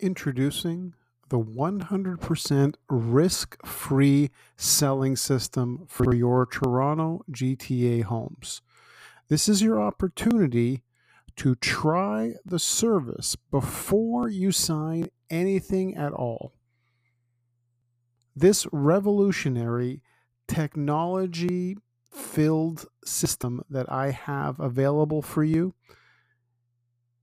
Introducing the 100% risk free selling system for your Toronto GTA homes. This is your opportunity to try the service before you sign anything at all. This revolutionary technology filled system that I have available for you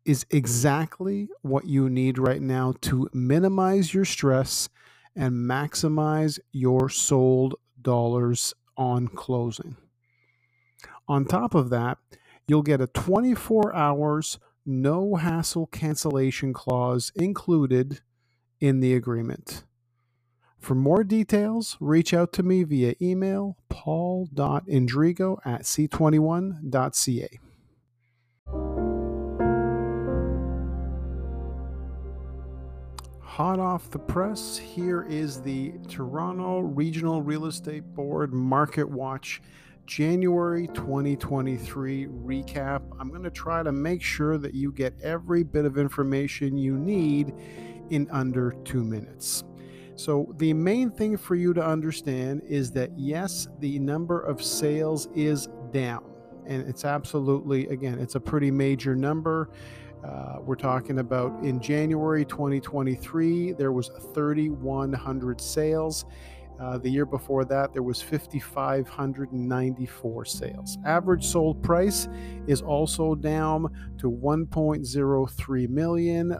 is exactly what you need right now to minimize your stress and maximize your sold dollars on closing. On top of that, you'll get a 24 hours no hassle cancellation clause included in the agreement. For more details, reach out to me via email paul.indrigo at c21.ca. Hot off the press, here is the Toronto Regional Real Estate Board Market Watch January 2023 recap. I'm going to try to make sure that you get every bit of information you need in under two minutes. So, the main thing for you to understand is that yes, the number of sales is down. And it's absolutely, again, it's a pretty major number. Uh, we're talking about in January 2023, there was 3,100 sales. Uh, the year before that, there was 5,594 sales. Average sold price is also down to 1.03 million,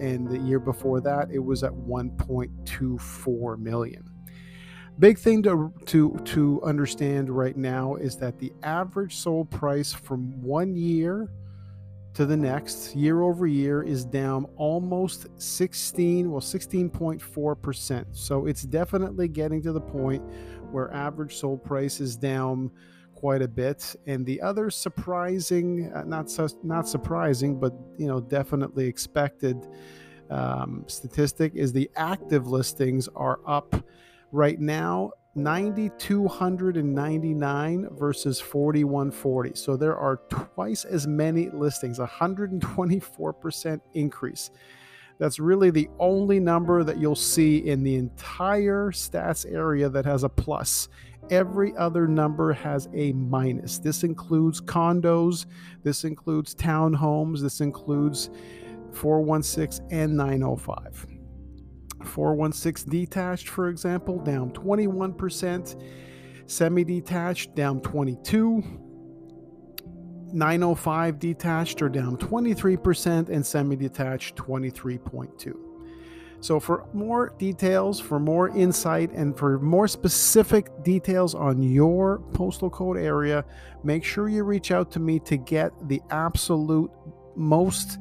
and the year before that, it was at 1.24 million. Big thing to, to, to understand right now is that the average sold price from one year to the next year over year is down almost 16 well 16.4% so it's definitely getting to the point where average sold price is down quite a bit. And the other surprising uh, not so not surprising but you know definitely expected um, statistic is the active listings are up right now 9299 versus 4140 so there are twice as many listings 124% increase. That's really the only number that you'll see in the entire stats area that has a plus. Every other number has a minus. This includes condos this includes townhomes this includes 416 and 905 416 detached, for example, down 21%. Semi detached, down 22. 905 detached are down 23%, and semi detached 23.2. So, for more details, for more insight, and for more specific details on your postal code area, make sure you reach out to me to get the absolute most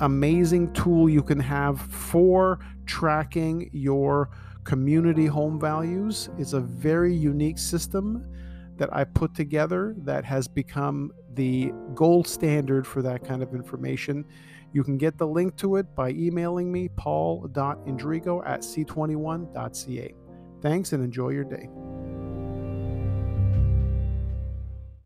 amazing tool you can have for tracking your community home values. It's a very unique system that I put together that has become the gold standard for that kind of information. You can get the link to it by emailing me, paul.indrigo at c21.ca. Thanks and enjoy your day.